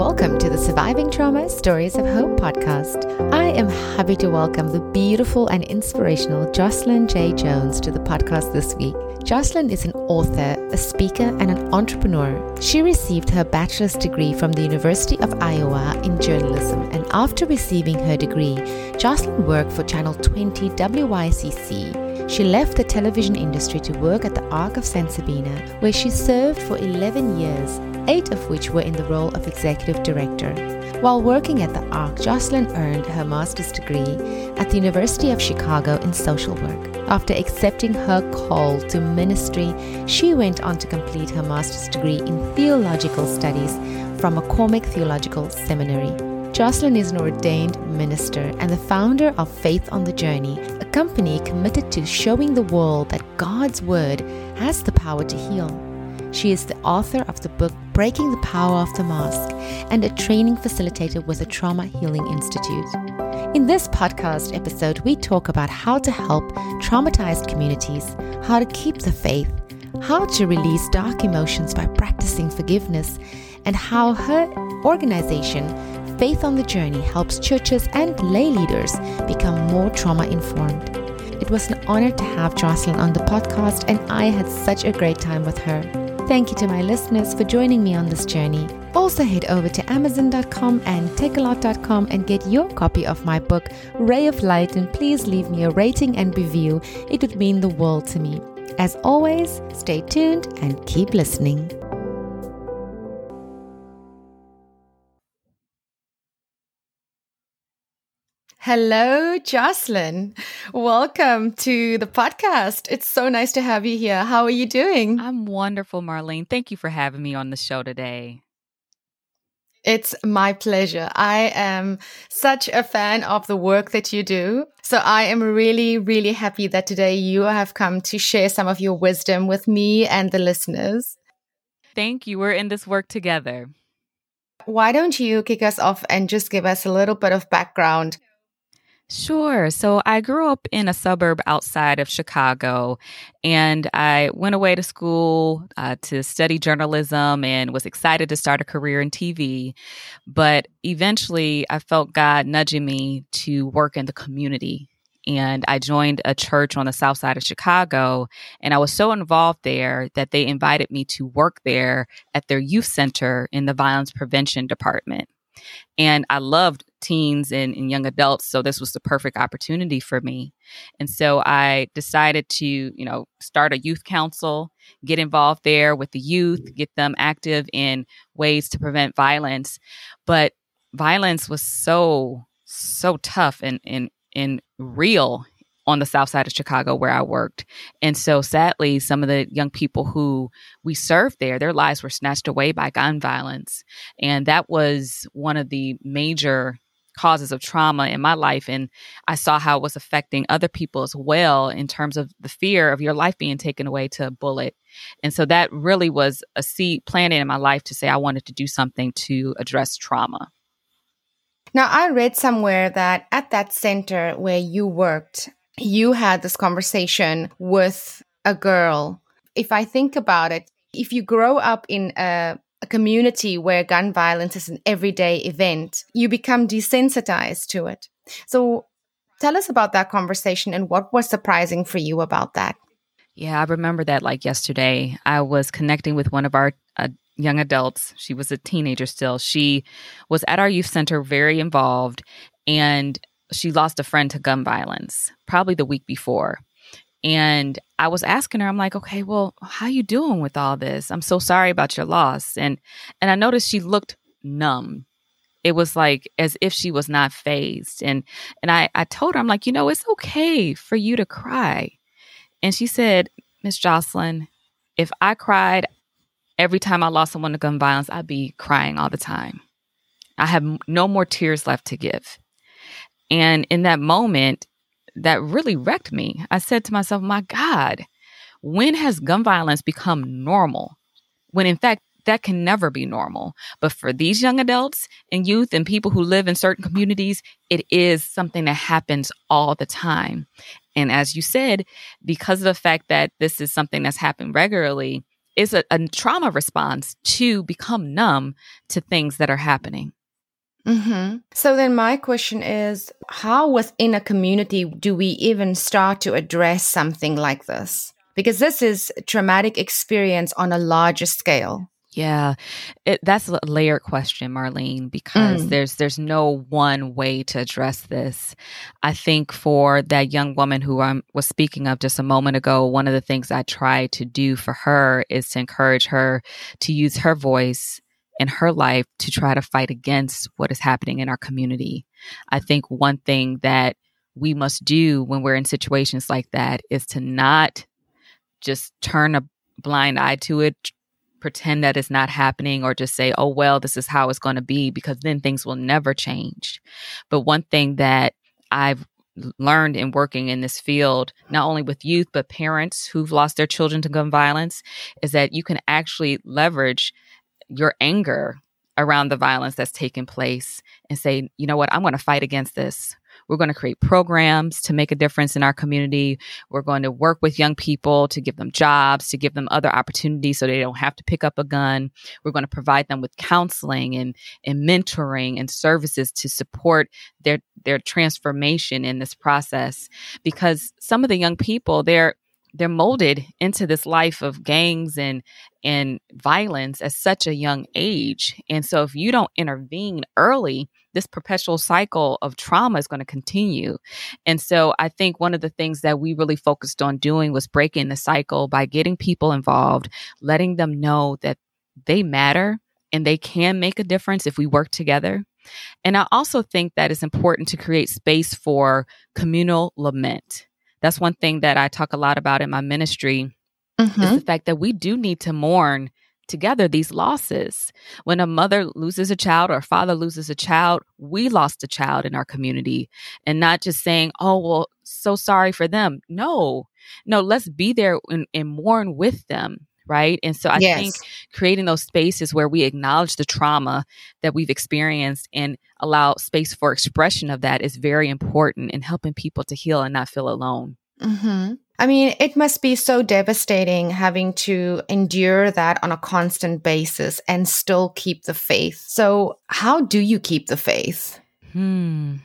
Welcome to the Surviving Trauma Stories of Hope podcast. I am happy to welcome the beautiful and inspirational Jocelyn J. Jones to the podcast this week. Jocelyn is an author, a speaker, and an entrepreneur. She received her bachelor's degree from the University of Iowa in journalism, and after receiving her degree, Jocelyn worked for Channel 20 WYCC. She left the television industry to work at the Ark of St. Sabina, where she served for 11 years eight of which were in the role of executive director. While working at the ARK, Jocelyn earned her master's degree at the University of Chicago in social work. After accepting her call to ministry, she went on to complete her master's degree in theological studies from McCormick Theological Seminary. Jocelyn is an ordained minister and the founder of Faith on the Journey, a company committed to showing the world that God's Word has the power to heal. She is the author of the book Breaking the Power of the Mask and a training facilitator with the Trauma Healing Institute. In this podcast episode, we talk about how to help traumatized communities, how to keep the faith, how to release dark emotions by practicing forgiveness, and how her organization, Faith on the Journey, helps churches and lay leaders become more trauma informed. It was an honor to have Jocelyn on the podcast, and I had such a great time with her. Thank you to my listeners for joining me on this journey. Also, head over to Amazon.com and takealot.com and get your copy of my book, Ray of Light, and please leave me a rating and review. It would mean the world to me. As always, stay tuned and keep listening. Hello, Jocelyn. Welcome to the podcast. It's so nice to have you here. How are you doing? I'm wonderful, Marlene. Thank you for having me on the show today. It's my pleasure. I am such a fan of the work that you do. So I am really, really happy that today you have come to share some of your wisdom with me and the listeners. Thank you. We're in this work together. Why don't you kick us off and just give us a little bit of background Sure. So I grew up in a suburb outside of Chicago and I went away to school uh, to study journalism and was excited to start a career in TV. But eventually I felt God nudging me to work in the community. And I joined a church on the south side of Chicago. And I was so involved there that they invited me to work there at their youth center in the violence prevention department. And I loved teens and, and, young adults. So this was the perfect opportunity for me. And so I decided to, you know, start a youth council, get involved there with the youth, get them active in ways to prevent violence. But violence was so, so tough and, and, and real on the south side of Chicago where I worked. And so sadly, some of the young people who we served there, their lives were snatched away by gun violence. And that was one of the major causes of trauma in my life and I saw how it was affecting other people as well in terms of the fear of your life being taken away to a bullet. And so that really was a seed planted in my life to say I wanted to do something to address trauma. Now, I read somewhere that at that center where you worked, you had this conversation with a girl. If I think about it, if you grow up in a, a, community where gun violence is an everyday event, you become desensitized to it. So tell us about that conversation and what was surprising for you about that. Yeah, I remember that like yesterday. I was connecting with one of our uh, young adults. She was a teenager still. She was at our youth center, very involved. And she lost a friend to gun violence probably the week before and i was asking her i'm like okay well how you doing with all this? I'm so sorry about your loss. And and i noticed she looked numb. It was like as if she was not fazed. And and i i told her i'm like you know it's okay for you to cry. And she said miss jocelyn if i cried every time i lost someone to gun violence i'd be crying all the time. I have no more tears left to give. And in that moment, that really wrecked me. I said to myself, my God, when has gun violence become normal? When in fact, that can never be normal. But for these young adults and youth and people who live in certain communities, it is something that happens all the time. And as you said, because of the fact that this is something that's happened regularly, is a, a trauma response to become numb to things that are happening. Mm-hmm. So then my question is how within a community do we even start to address something like this? Because this is traumatic experience on a larger scale. Yeah, it, that's a layered question, Marlene, because mm. there's there's no one way to address this. I think for that young woman who I was speaking of just a moment ago, one of the things I try to do for her is to encourage her to use her voice in her life to try to fight against what is happening in our community. I think one thing that we must do when we're in situations like that is to not just turn a blind eye to it, pretend that it's not happening or just say, oh, well, this is how it's going to be, because then things will never change. But one thing that I've learned in working in this field, not only with youth, but parents who've lost their children to gun violence, is that you can actually leverage your anger around the violence that's taking place and say, you know what, I'm going to fight against this. We're going to create programs to make a difference in our community. We're going to work with young people to give them jobs, to give them other opportunities so they don't have to pick up a gun. We're going to provide them with counseling and, and mentoring and services to support their, their transformation in this process. Because some of the young people, they're, they're molded into this life of gangs and and violence at such a young age. And so if you don't intervene early this perpetual cycle of trauma is going to continue. And so i think one of the things that we really focused on doing was breaking the cycle by getting people involved letting them know that they matter and they can make a difference if we work together. And i also think that it's important to create space for communal lament. That's one thing that I talk a lot about in my ministry mm-hmm. is the fact that we do need to mourn together these losses. When a mother loses a child or a father loses a child, we lost a child in our community. And not just saying, oh, well, so sorry for them. No, no, let's be there and, and mourn with them right? And so I yes. think creating those spaces where we acknowledge the trauma that we've experienced and allow space for expression of that is very important in helping people to heal and not feel alone. Mm-hmm. I mean, it must be so devastating having to endure that on a constant basis and still keep the faith. So, how do you keep the faith? Hmm.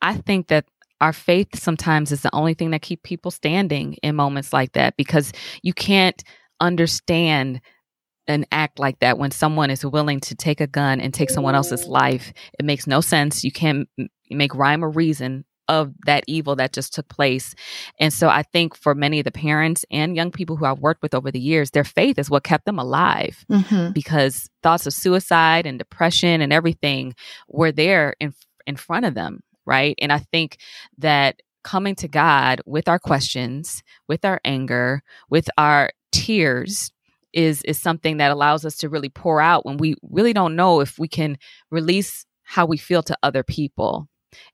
I think that our faith sometimes is the only thing that keep people standing in moments like that because you can't understand an act like that when someone is willing to take a gun and take someone else's life. It makes no sense. You can't make rhyme or reason of that evil that just took place. And so I think for many of the parents and young people who I've worked with over the years, their faith is what kept them alive mm-hmm. because thoughts of suicide and depression and everything were there in in front of them, right? And I think that coming to God with our questions, with our anger, with our tears is is something that allows us to really pour out when we really don't know if we can release how we feel to other people.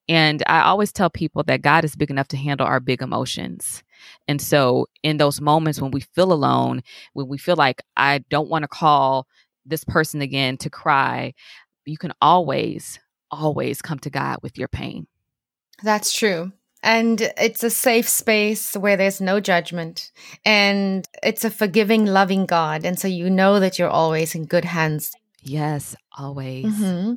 And I always tell people that God is big enough to handle our big emotions. And so, in those moments when we feel alone, when we feel like I don't want to call this person again to cry, you can always, always come to God with your pain. That's true. And it's a safe space where there's no judgment. And it's a forgiving, loving God. And so you know that you're always in good hands. Yes, always. Mm-hmm.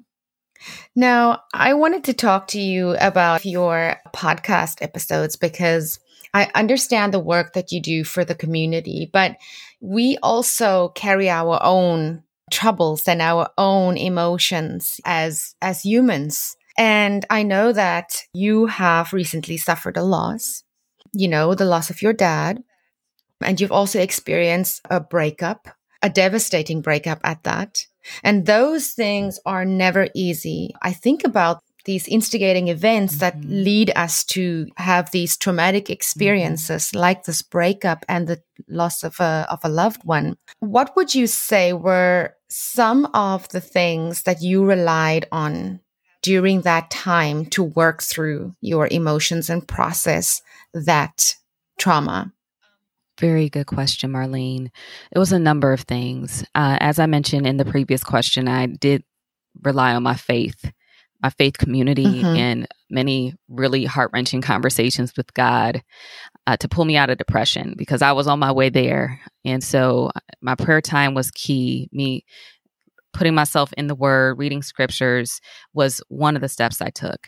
Now, I wanted to talk to you about your podcast episodes because I understand the work that you do for the community, but we also carry our own troubles and our own emotions as as humans and I know that you have recently suffered a loss, you know, the loss of your dad. And you've also experienced a breakup, a devastating breakup at that. And those things are never easy. I think about these instigating events mm-hmm. that lead us to have these traumatic mm-hmm. experiences mm-hmm. like this breakup and the loss of a, of a loved one. What would you say were some of the things that you relied on during that time to work through your emotions and process that trauma? Very good question, Marlene. It was a number of things. Uh, as I mentioned in the previous question, I did rely on my faith, my faith community, mm-hmm. and many really heart wrenching conversations with God. uh, to pull me out of depression because I was on my way there. And so uh, my prayer time was key. Me putting myself in the word, reading scriptures was one of the steps I took.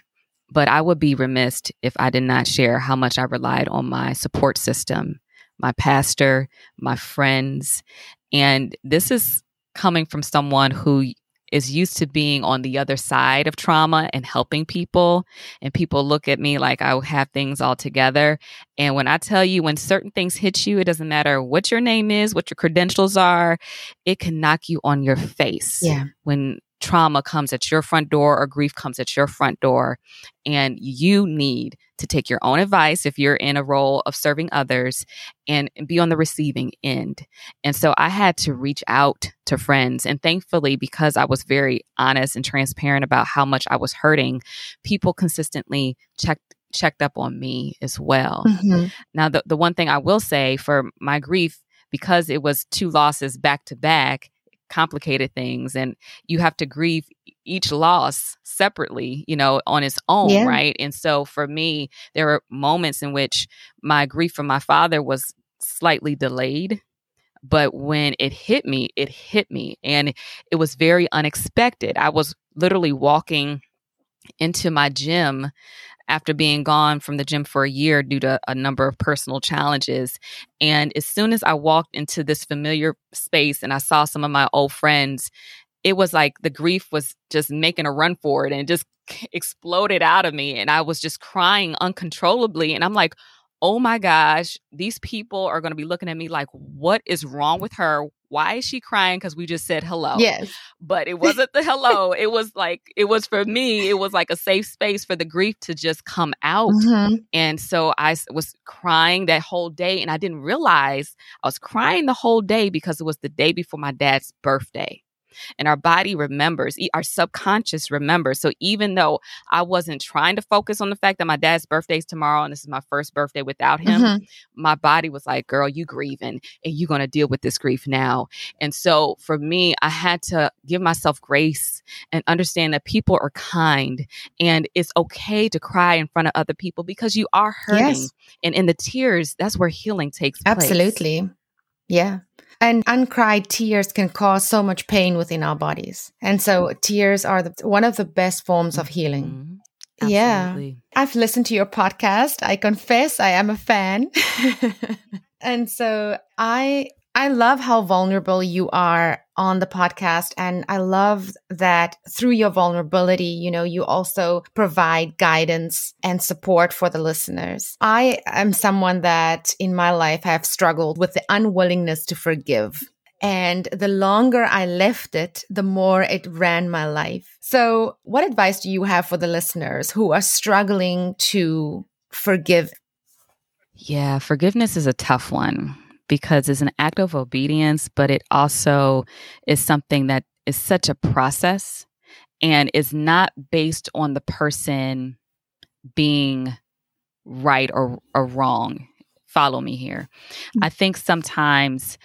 But I would be remiss if I did not share how much I relied on my support system, my pastor, my friends. And this is coming from someone who is used to being on the other side of trauma and helping people. And people look at me like I have things all together. And when I tell you, when certain things hit you, it doesn't matter what your name is, what your credentials are, it can knock you on your face. Yeah. When trauma comes at your front door or grief comes at your front door and you need to take your own advice if you're in a role of serving others and be on the receiving end. And so I had to reach out to friends and thankfully because I was very honest and transparent about how much I was hurting, people consistently checked checked up on me as well. Mm-hmm. Now the the one thing I will say for my grief because it was two losses back to back, complicated things and you have to grieve each loss separately you know on its own yeah. right and so for me there were moments in which my grief for my father was slightly delayed but when it hit me it hit me and it was very unexpected i was literally walking into my gym after being gone from the gym for a year due to a number of personal challenges. And as soon as I walked into this familiar space and I saw some of my old friends, it was like the grief was just making a run for it and it just exploded out of me. And I was just crying uncontrollably. And I'm like, oh my gosh, these people are going to be looking at me like, what is wrong with her? Why is she crying? Because we just said hello. Yes. But it wasn't the hello. it was like, it was for me, it was like a safe space for the grief to just come out. Mm-hmm. And so I was crying that whole day. And I didn't realize I was crying the whole day because it was the day before my dad's birthday and our body remembers our subconscious remembers so even though i wasn't trying to focus on the fact that my dad's birthday is tomorrow and this is my first birthday without him mm-hmm. my body was like girl you grieving and you're going to deal with this grief now and so for me i had to give myself grace and understand that people are kind and it's okay to cry in front of other people because you are hurting yes. and in the tears that's where healing takes place absolutely yeah and uncried tears can cause so much pain within our bodies. And so tears are the, one of the best forms of healing. Mm-hmm. Yeah. I've listened to your podcast. I confess I am a fan. and so I I love how vulnerable you are on the podcast. And I love that through your vulnerability, you know, you also provide guidance and support for the listeners. I am someone that in my life I have struggled with the unwillingness to forgive. And the longer I left it, the more it ran my life. So, what advice do you have for the listeners who are struggling to forgive? Yeah, forgiveness is a tough one because it's an act of obedience, but it also is something that is such a process and is not based on the person being right or, or wrong. Follow me here. Mm. I think sometimes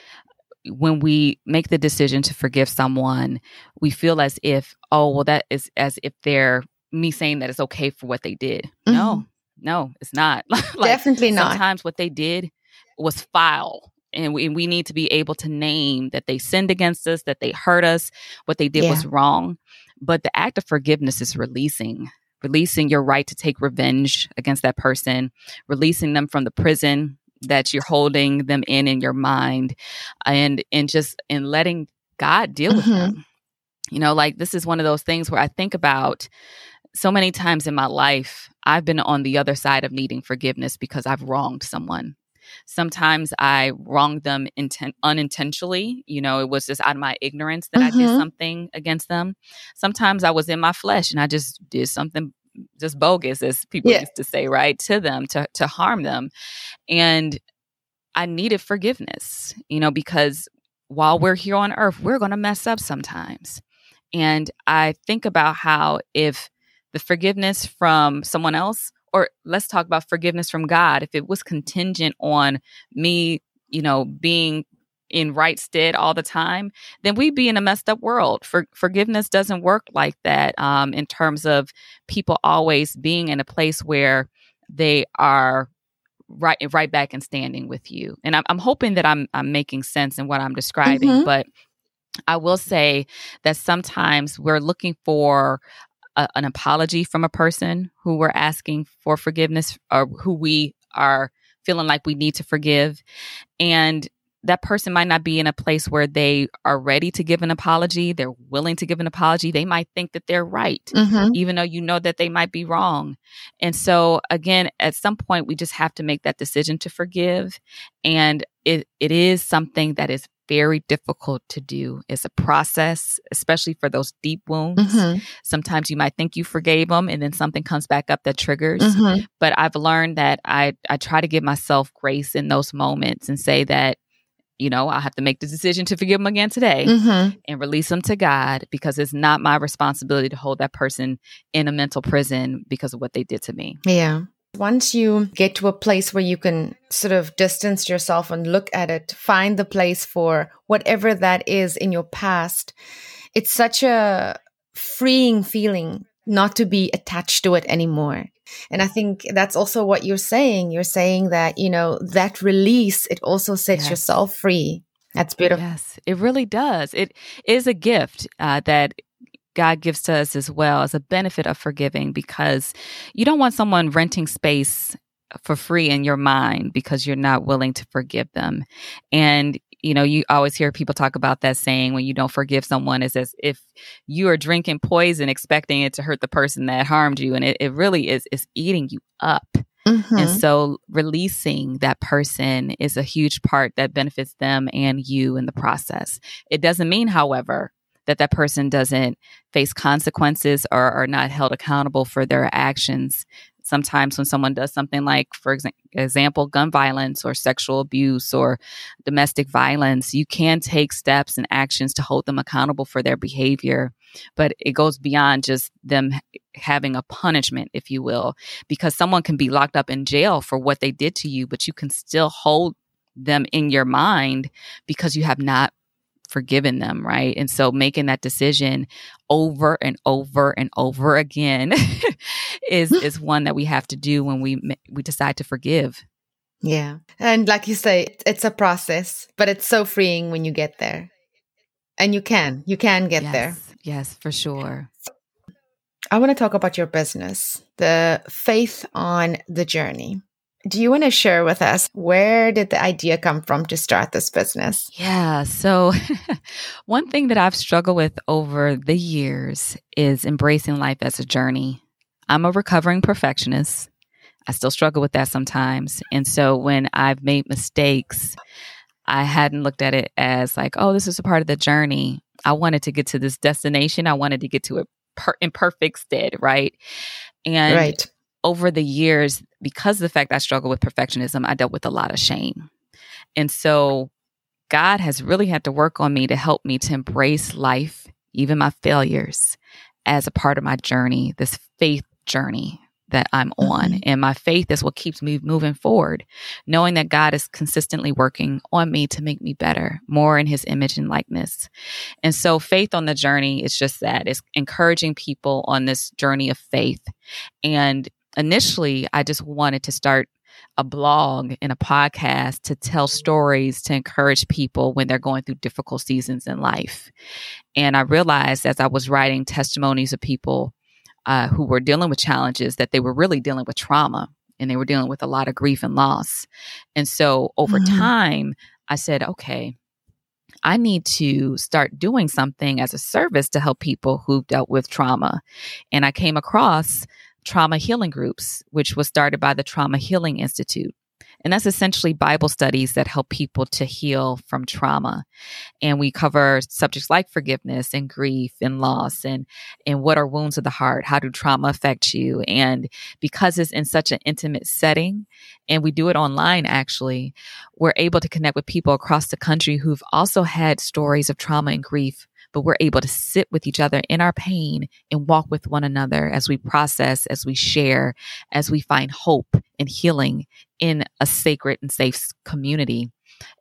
when we make the decision to forgive someone, we feel as if, oh, well, that is as if they're me saying that it's okay for what they did. Mm-hmm. No, no, it's not. like, Definitely not. Sometimes what they did was foul and we, we need to be able to name that they sinned against us, that they hurt us, what they did yeah. was wrong. But the act of forgiveness is releasing, releasing your right to take revenge against that person, releasing them from the prison that you're holding them in in your mind, and and just in letting God deal with mm-hmm. them. You know, like this is one of those things where I think about so many times in my life, I've been on the other side of needing forgiveness because I've wronged someone. Sometimes I wronged them inten- unintentionally. You know, it was just out of my ignorance that mm-hmm. I did mm-hmm. something against them. Sometimes I was in my flesh and I just did something just bogus, as people yeah. used to say, right, to them to to harm them, and I needed forgiveness. You know, because while we're here on earth, we're going to mess up sometimes. And I think about how if the forgiveness from someone else or let's talk about forgiveness from God. If it was contingent on me, you know, being in right stead all the time, then we'd be in a messed up world. For, forgiveness doesn't work like that um, in terms of people always being in a place where they are right right back in standing with you. And I'm, I'm hoping that I'm I'm making sense in what I'm describing, mm-hmm. but I will say that sometimes we're looking for a, an apology from a person who we're asking for forgiveness or who we are feeling like we need to forgive. And that person might not be in a place where they are ready to give an apology. They're willing to give an apology. They might think that they're right, mm-hmm. even though you know that they might be wrong. And so, again, at some point, we just have to make that decision to forgive. And it, it is something that is very difficult to do. It's a process, especially for those deep wounds. Mm-hmm. Sometimes you might think you forgave them and then something comes back up that triggers. Mm-hmm. But I've learned that I, I try to give myself grace in those moments and say that you know, I have to make the decision to forgive them again today mm-hmm. and release them to God because it's not my responsibility to hold that person in a mental prison because of what they did to me. Yeah. Once you get to a place where you can sort of distance yourself and look at it, find the place for whatever that is in your past, it's such a freeing feeling not to be attached to it anymore. And I think that's also what you're saying. You're saying that, you know, that release, it also sets yes. yourself free. That's beautiful. Yes, it really does. It is a gift uh, that God gives to us as well as a benefit of forgiving because you don't want someone renting space for free in your mind because you're not willing to forgive them. And you know, you always hear people talk about that saying when you don't forgive someone is as if you are drinking poison expecting it to hurt the person that harmed you. And it, it really is is eating you up. Mm-hmm. And so releasing that person is a huge part that benefits them and you in the process. It doesn't mean, however, that that person doesn't face consequences or are not held accountable for their actions sometimes when someone does something like, for example, gun violence or sexual abuse or domestic violence, you can take steps and actions to hold them accountable for their behavior. But it goes beyond just them having a punishment, if you will, because someone can be locked up in jail for what they did to you, but you can still hold them in your mind because you have not forgiven them, right? And so making that decision over and over and over again is is one that we have to do when we we decide to forgive. Yeah. And like you say, it's a process, but it's so freeing when you get there. And you can. You can get yes, there. Yes, for sure. I want to talk about your business, the faith on the journey do you want to share with us where did the idea come from to start this business? Yeah. So, one thing that I've struggled with over the years is embracing life as a journey. I'm a recovering perfectionist. I still struggle with that sometimes. And so, when I've made mistakes, I hadn't looked at it as like, oh, this is a part of the journey. I wanted to get to this destination. I wanted to get to it per- in perfect stead, right? And right over the years, because of the fact I struggle with perfectionism, I dealt with a lot of shame. And so God has really had to work on me to help me to embrace life, even my failures, as a part of my journey, this faith journey that I'm on. Mm-hmm. And my faith is what keeps me moving forward, knowing that God is consistently working on me to make me better, more in his image and likeness. And so faith on the journey is just that it's encouraging people on this journey of faith and initially, I just wanted to start a blog and a podcast to tell stories to encourage people when they're going through difficult seasons in life. And I realized as I was writing testimonies of people uh, who were dealing with challenges that they were really dealing with trauma and they were dealing with a lot of grief and loss. And so over mm-hmm. time, I said, okay, I need to start doing something as a service to help people who've dealt with trauma. And I came across trauma healing groups, which was started by the Trauma Healing Institute. And that's essentially Bible studies that help people to heal from trauma. And we cover subjects like forgiveness and grief and loss and, and what are wounds of the heart? How do trauma affect you? And because it's in such an intimate setting, and we do it online actually, we're able to connect with people across the country who've also had stories of trauma and grief but we're able to sit with each other in our pain and walk with one another as we process, as we share, as we find hope and healing in a sacred and safe community.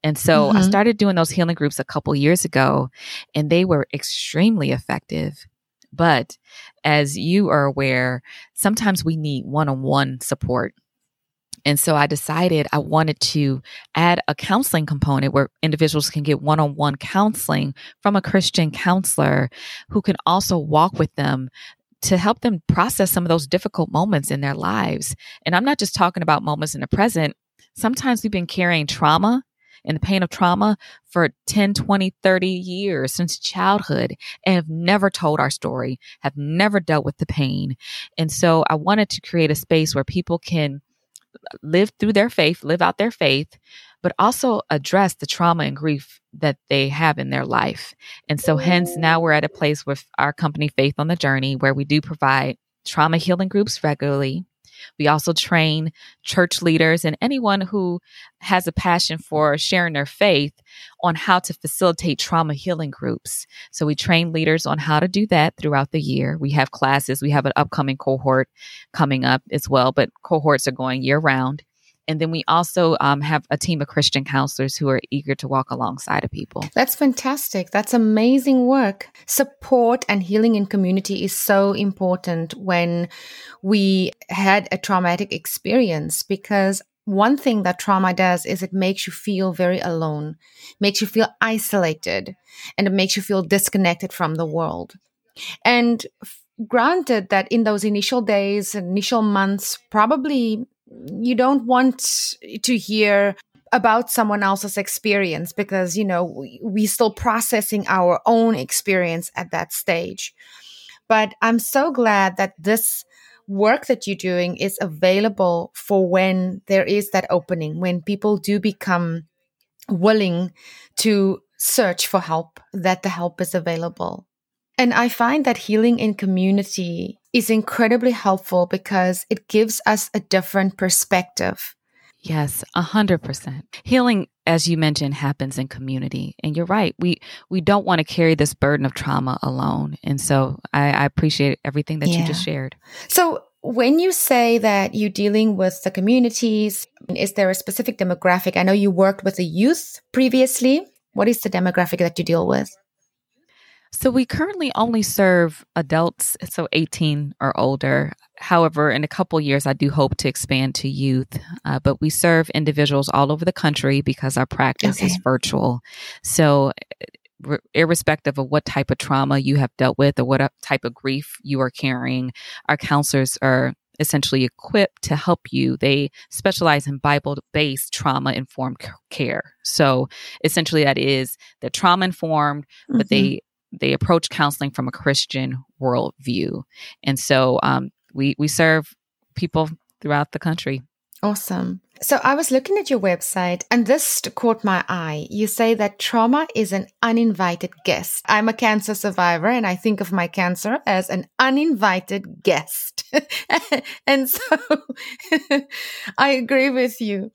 And so mm-hmm. I started doing those healing groups a couple years ago, and they were extremely effective. But as you are aware, sometimes we need one on one support And so I decided I wanted to add a counseling component where individuals can get one on one counseling from a Christian counselor who can also walk with them to help them process some of those difficult moments in their lives. And I'm not just talking about moments in the present. Sometimes we've been carrying trauma and the pain of trauma for 10, 20, 30 years since childhood and have never told our story, have never dealt with the pain. And so I wanted to create a space where people can live through their faith, live out their faith, but also address the trauma and grief that they have in their life. And so, hence, now we're at a place with our company, Faith on the Journey, where we do provide trauma healing groups regularly. We also train church leaders and anyone who has a passion for sharing their faith on how to facilitate trauma healing groups. So we train leaders on how to do that throughout the year. We have classes, we have an upcoming cohort coming up as well, but cohorts are going year round. And then we also um, have a team of Christian counselors who are eager to walk alongside of people. That's fantastic. That's amazing work. Support and healing in community is so important when we had a traumatic experience because one thing that trauma does is it makes you feel very alone, makes you feel isolated, and it makes you feel disconnected from the world. And granted that in those initial days, initial months, probably you don't want to hear about someone else's experience because you know we, we still processing our own experience at that stage. But i'm so glad that this work that you're doing is available for when there is that opening when people do become willing to search for help that the help is available. And i find that healing in community is incredibly helpful because it gives us a different perspective. Yes, a hundred percent. Healing, as you mentioned, happens in community, and you're right. We we don't want to carry this burden of trauma alone, and so I, I appreciate everything that yeah. you just shared. So, when you say that you're dealing with the communities, is there a specific demographic? I know you worked with the youth previously. What is the demographic that you deal with? So we currently only serve adults, so 18 or older. However, in a couple years, I do hope to expand to youth. Uh, but we serve individuals all over the country because our practice okay. is virtual. So, irrespective of what type of trauma you have dealt with or what type of grief you are carrying, our counselors are essentially equipped to help you. They specialize in Bible based trauma informed care. So essentially, that is they're trauma informed, mm-hmm. but they they approach counseling from a Christian worldview. And so um, we, we serve people throughout the country. Awesome. So I was looking at your website and this caught my eye. You say that trauma is an uninvited guest. I'm a cancer survivor and I think of my cancer as an uninvited guest. and so I agree with you.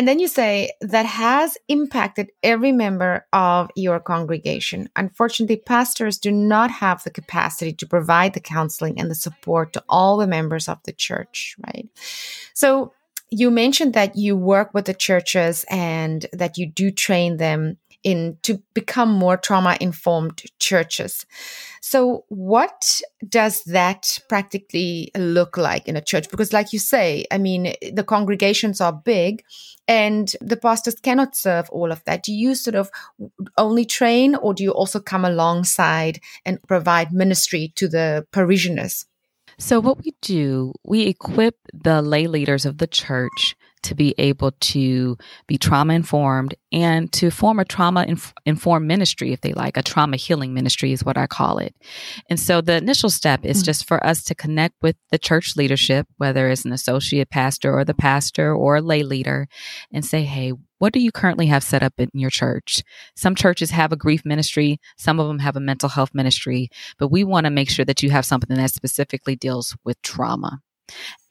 And then you say that has impacted every member of your congregation. Unfortunately, pastors do not have the capacity to provide the counseling and the support to all the members of the church, right? So you mentioned that you work with the churches and that you do train them in to become more trauma informed churches. So what does that practically look like in a church? Because like you say, I mean, the congregations are big and the pastors cannot serve all of that. Do you sort of only train or do you also come alongside and provide ministry to the parishioners? So, what we do, we equip the lay leaders of the church to be able to be trauma informed and to form a trauma inf- informed ministry, if they like. A trauma healing ministry is what I call it. And so the initial step is mm-hmm. just for us to connect with the church leadership, whether it's an associate pastor or the pastor or a lay leader, and say, hey, what do you currently have set up in your church? Some churches have a grief ministry, some of them have a mental health ministry, but we want to make sure that you have something that specifically deals with trauma.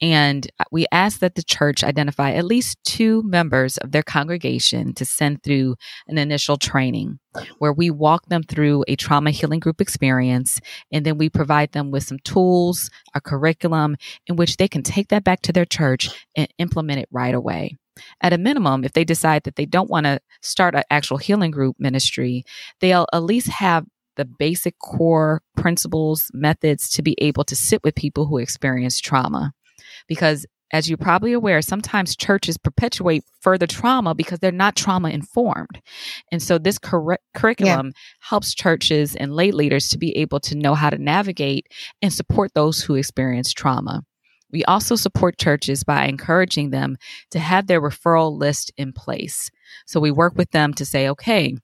And we ask that the church identify at least two members of their congregation to send through an initial training where we walk them through a trauma healing group experience. And then we provide them with some tools, a curriculum in which they can take that back to their church and implement it right away. At a minimum, if they decide that they don't want to start an actual healing group ministry, they'll at least have the basic core principles, methods to be able to sit with people who experience trauma. Because as you're probably aware, sometimes churches perpetuate further trauma because they're not trauma informed. And so this cur- curriculum yeah. helps churches and lay leaders to be able to know how to navigate and support those who experience trauma. We also support churches by encouraging them to have their referral list in place. So we work with them to say, okay,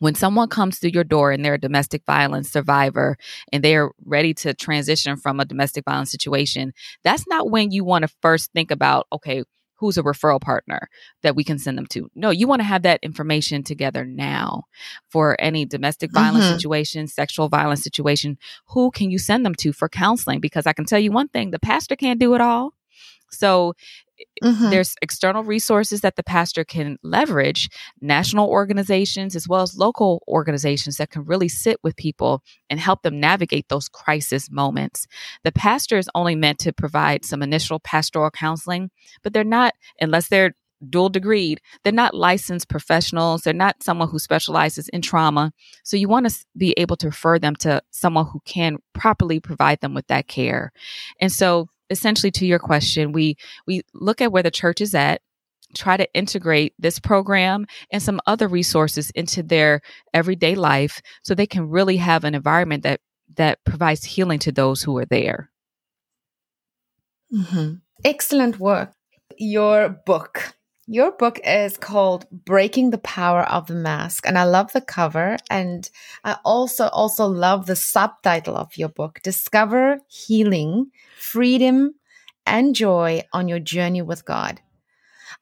when someone comes through your door and they're a domestic violence survivor and they're ready to transition from a domestic violence situation, that's not when you want to first think about, okay, who's a referral partner that we can send them to. No, you want to have that information together now for any domestic violence mm-hmm. situation, sexual violence situation. Who can you send them to for counseling? Because I can tell you one thing the pastor can't do it all. So Mm-hmm. There's external resources that the pastor can leverage, national organizations as well as local organizations that can really sit with people and help them navigate those crisis moments. The pastor is only meant to provide some initial pastoral counseling, but they're not, unless they're dual degreed, they're not licensed professionals. They're not someone who specializes in trauma. So you want to be able to refer them to someone who can properly provide them with that care. And so essentially to your question, we we look at where the church is at, try to integrate this program and some other resources into their everyday life so they can really have an environment that that provides healing to those who are there. Mm-hmm. Excellent work. Your book. Your book is called Breaking the Power of the Mask and I love the cover and I also also love the subtitle of your book Discover Healing freedom and joy on your journey with God.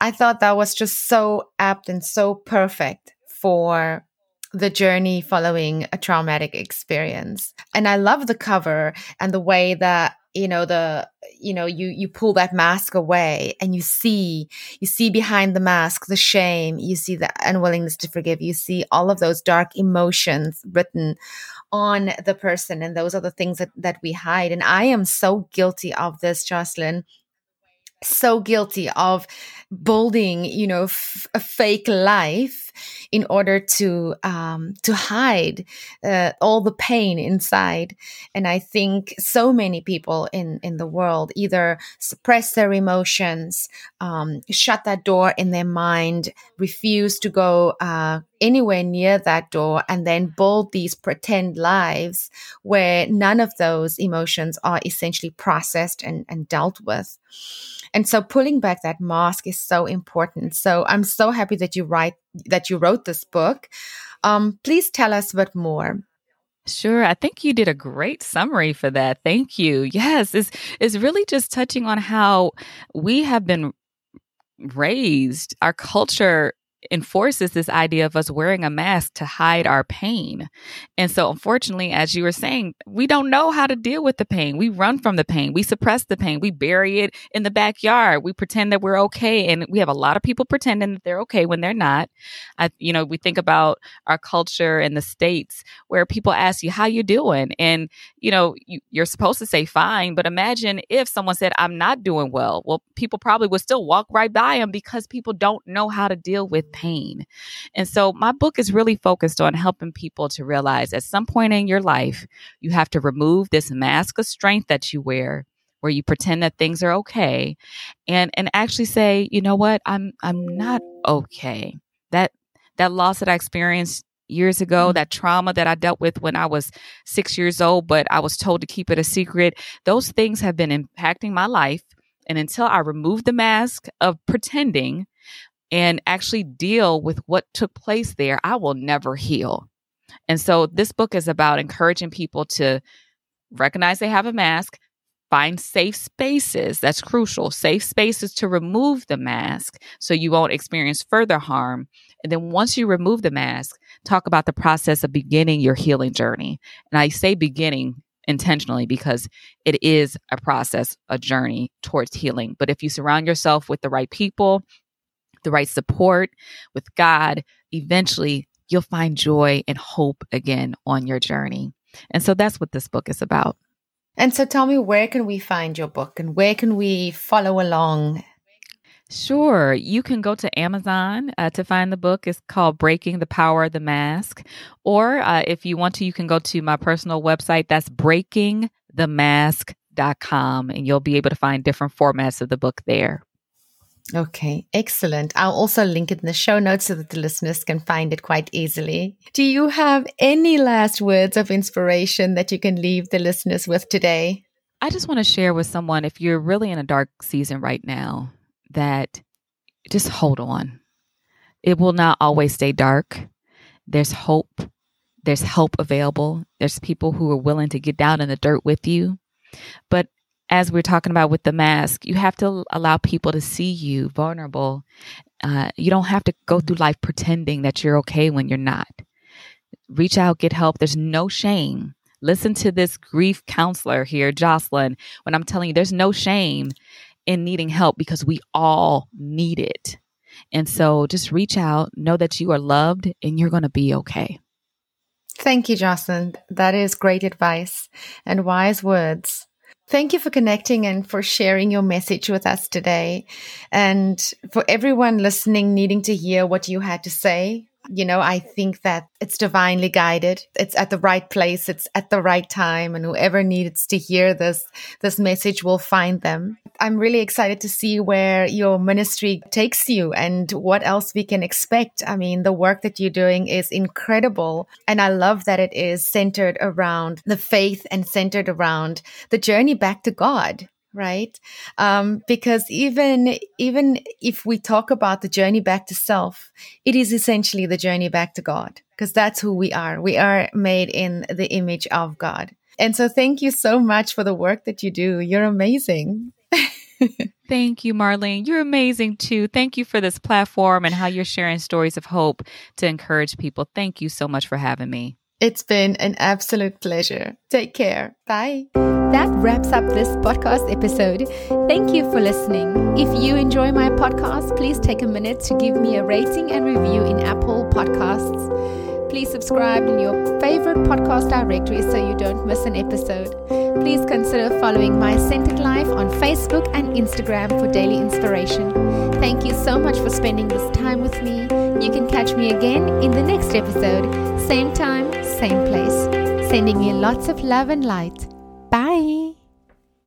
I thought that was just so apt and so perfect for the journey following a traumatic experience. And I love the cover and the way that you know the you know you you pull that mask away and you see you see behind the mask the shame you see the unwillingness to forgive you see all of those dark emotions written on the person and those are the things that that we hide. And i am so guilty of this jocelyn so guilty of building you know f- a fake life in order to um, to hide uh, all the pain inside. And i think so many people in in the world either suppress their emotions um, shut that door in their mind refuse to go uh, anywhere near that door and then build these pretend lives where none of those emotions are essentially processed and, and dealt with and so pulling back that mask is so important. So I'm so happy that you write that you wrote this book. Um, please tell us bit more. Sure. I think you did a great summary for that. Thank you. Yes, it's, it's really just touching on how we have been raised. Our culture enforces this idea of us wearing a mask to hide our pain. And so, unfortunately, as you were saying, we don't know how to deal with the pain. We run from the pain, we suppress the pain, we bury it in the backyard, we pretend that we're okay. And we have a lot of people pretending that they're okay when they're not. I, you know, we think about our culture in the States where people ask you, How you doing? And, you know, you, you're supposed to say fine, but imagine if someone said, I'm not doing well. Well, people probably would still walk right by them because people don't know how to deal with pain. And so my book is really focused on helping people to realize at some point in your life, you have to remove this mask of strength that you wear where you pretend that things are okay and and actually say, you know what? I'm I'm not okay. That that loss that I experienced years ago, mm-hmm. that trauma that I dealt with when I was six years old, but I was told to keep it a secret, those things have been impacting my life. And until I remove the mask of pretending, and actually deal with what took place there, I will never heal. And so this book is about encouraging people to recognize they have a mask, find safe spaces. That's crucial. Safe spaces to remove the mask so you won't experience further harm. And then once you remove the mask, talk about the process of beginning your healing journey. And I say beginning intentionally because it is a process, a journey towards healing. But if you surround yourself with the right people, the right support with God, eventually you'll find joy and hope again on your journey. And so that's what this book is about. And so tell me, where can we find your book and where can we follow along? Sure. You can go to Amazon uh, to find the book. It's called Breaking the Power of the Mask. Or uh, if you want to, you can go to my personal website. That's breakingthemask.com and you'll be able to find different formats of the book there. Okay, excellent. I'll also link it in the show notes so that the listeners can find it quite easily. Do you have any last words of inspiration that you can leave the listeners with today? I just want to share with someone if you're really in a dark season right now, that just hold on. It will not always stay dark. There's hope. There's help available. There's people who are willing to get down in the dirt with you. But as we're talking about with the mask, you have to allow people to see you vulnerable. Uh, you don't have to go through life pretending that you're okay when you're not. Reach out, get help. There's no shame. Listen to this grief counselor here, Jocelyn, when I'm telling you there's no shame in needing help because we all need it. And so just reach out, know that you are loved and you're going to be okay. Thank you, Jocelyn. That is great advice and wise words. Thank you for connecting and for sharing your message with us today. And for everyone listening, needing to hear what you had to say, you know, I think that it's divinely guided. It's at the right place. It's at the right time. And whoever needs to hear this, this message will find them. I'm really excited to see where your ministry takes you and what else we can expect. I mean, the work that you're doing is incredible. And I love that it is centered around the faith and centered around the journey back to God right um, because even even if we talk about the journey back to self it is essentially the journey back to god because that's who we are we are made in the image of god and so thank you so much for the work that you do you're amazing Thank you, Marlene. You're amazing too. Thank you for this platform and how you're sharing stories of hope to encourage people. Thank you so much for having me. It's been an absolute pleasure. Take care. Bye. That wraps up this podcast episode. Thank you for listening. If you enjoy my podcast, please take a minute to give me a rating and review in Apple Podcasts. Please subscribe in your favorite podcast directory so you don't miss an episode. Please consider following My Centered Life on Facebook and Instagram for daily inspiration. Thank you so much for spending this time with me. You can catch me again in the next episode, same time, same place. Sending you lots of love and light. Bye.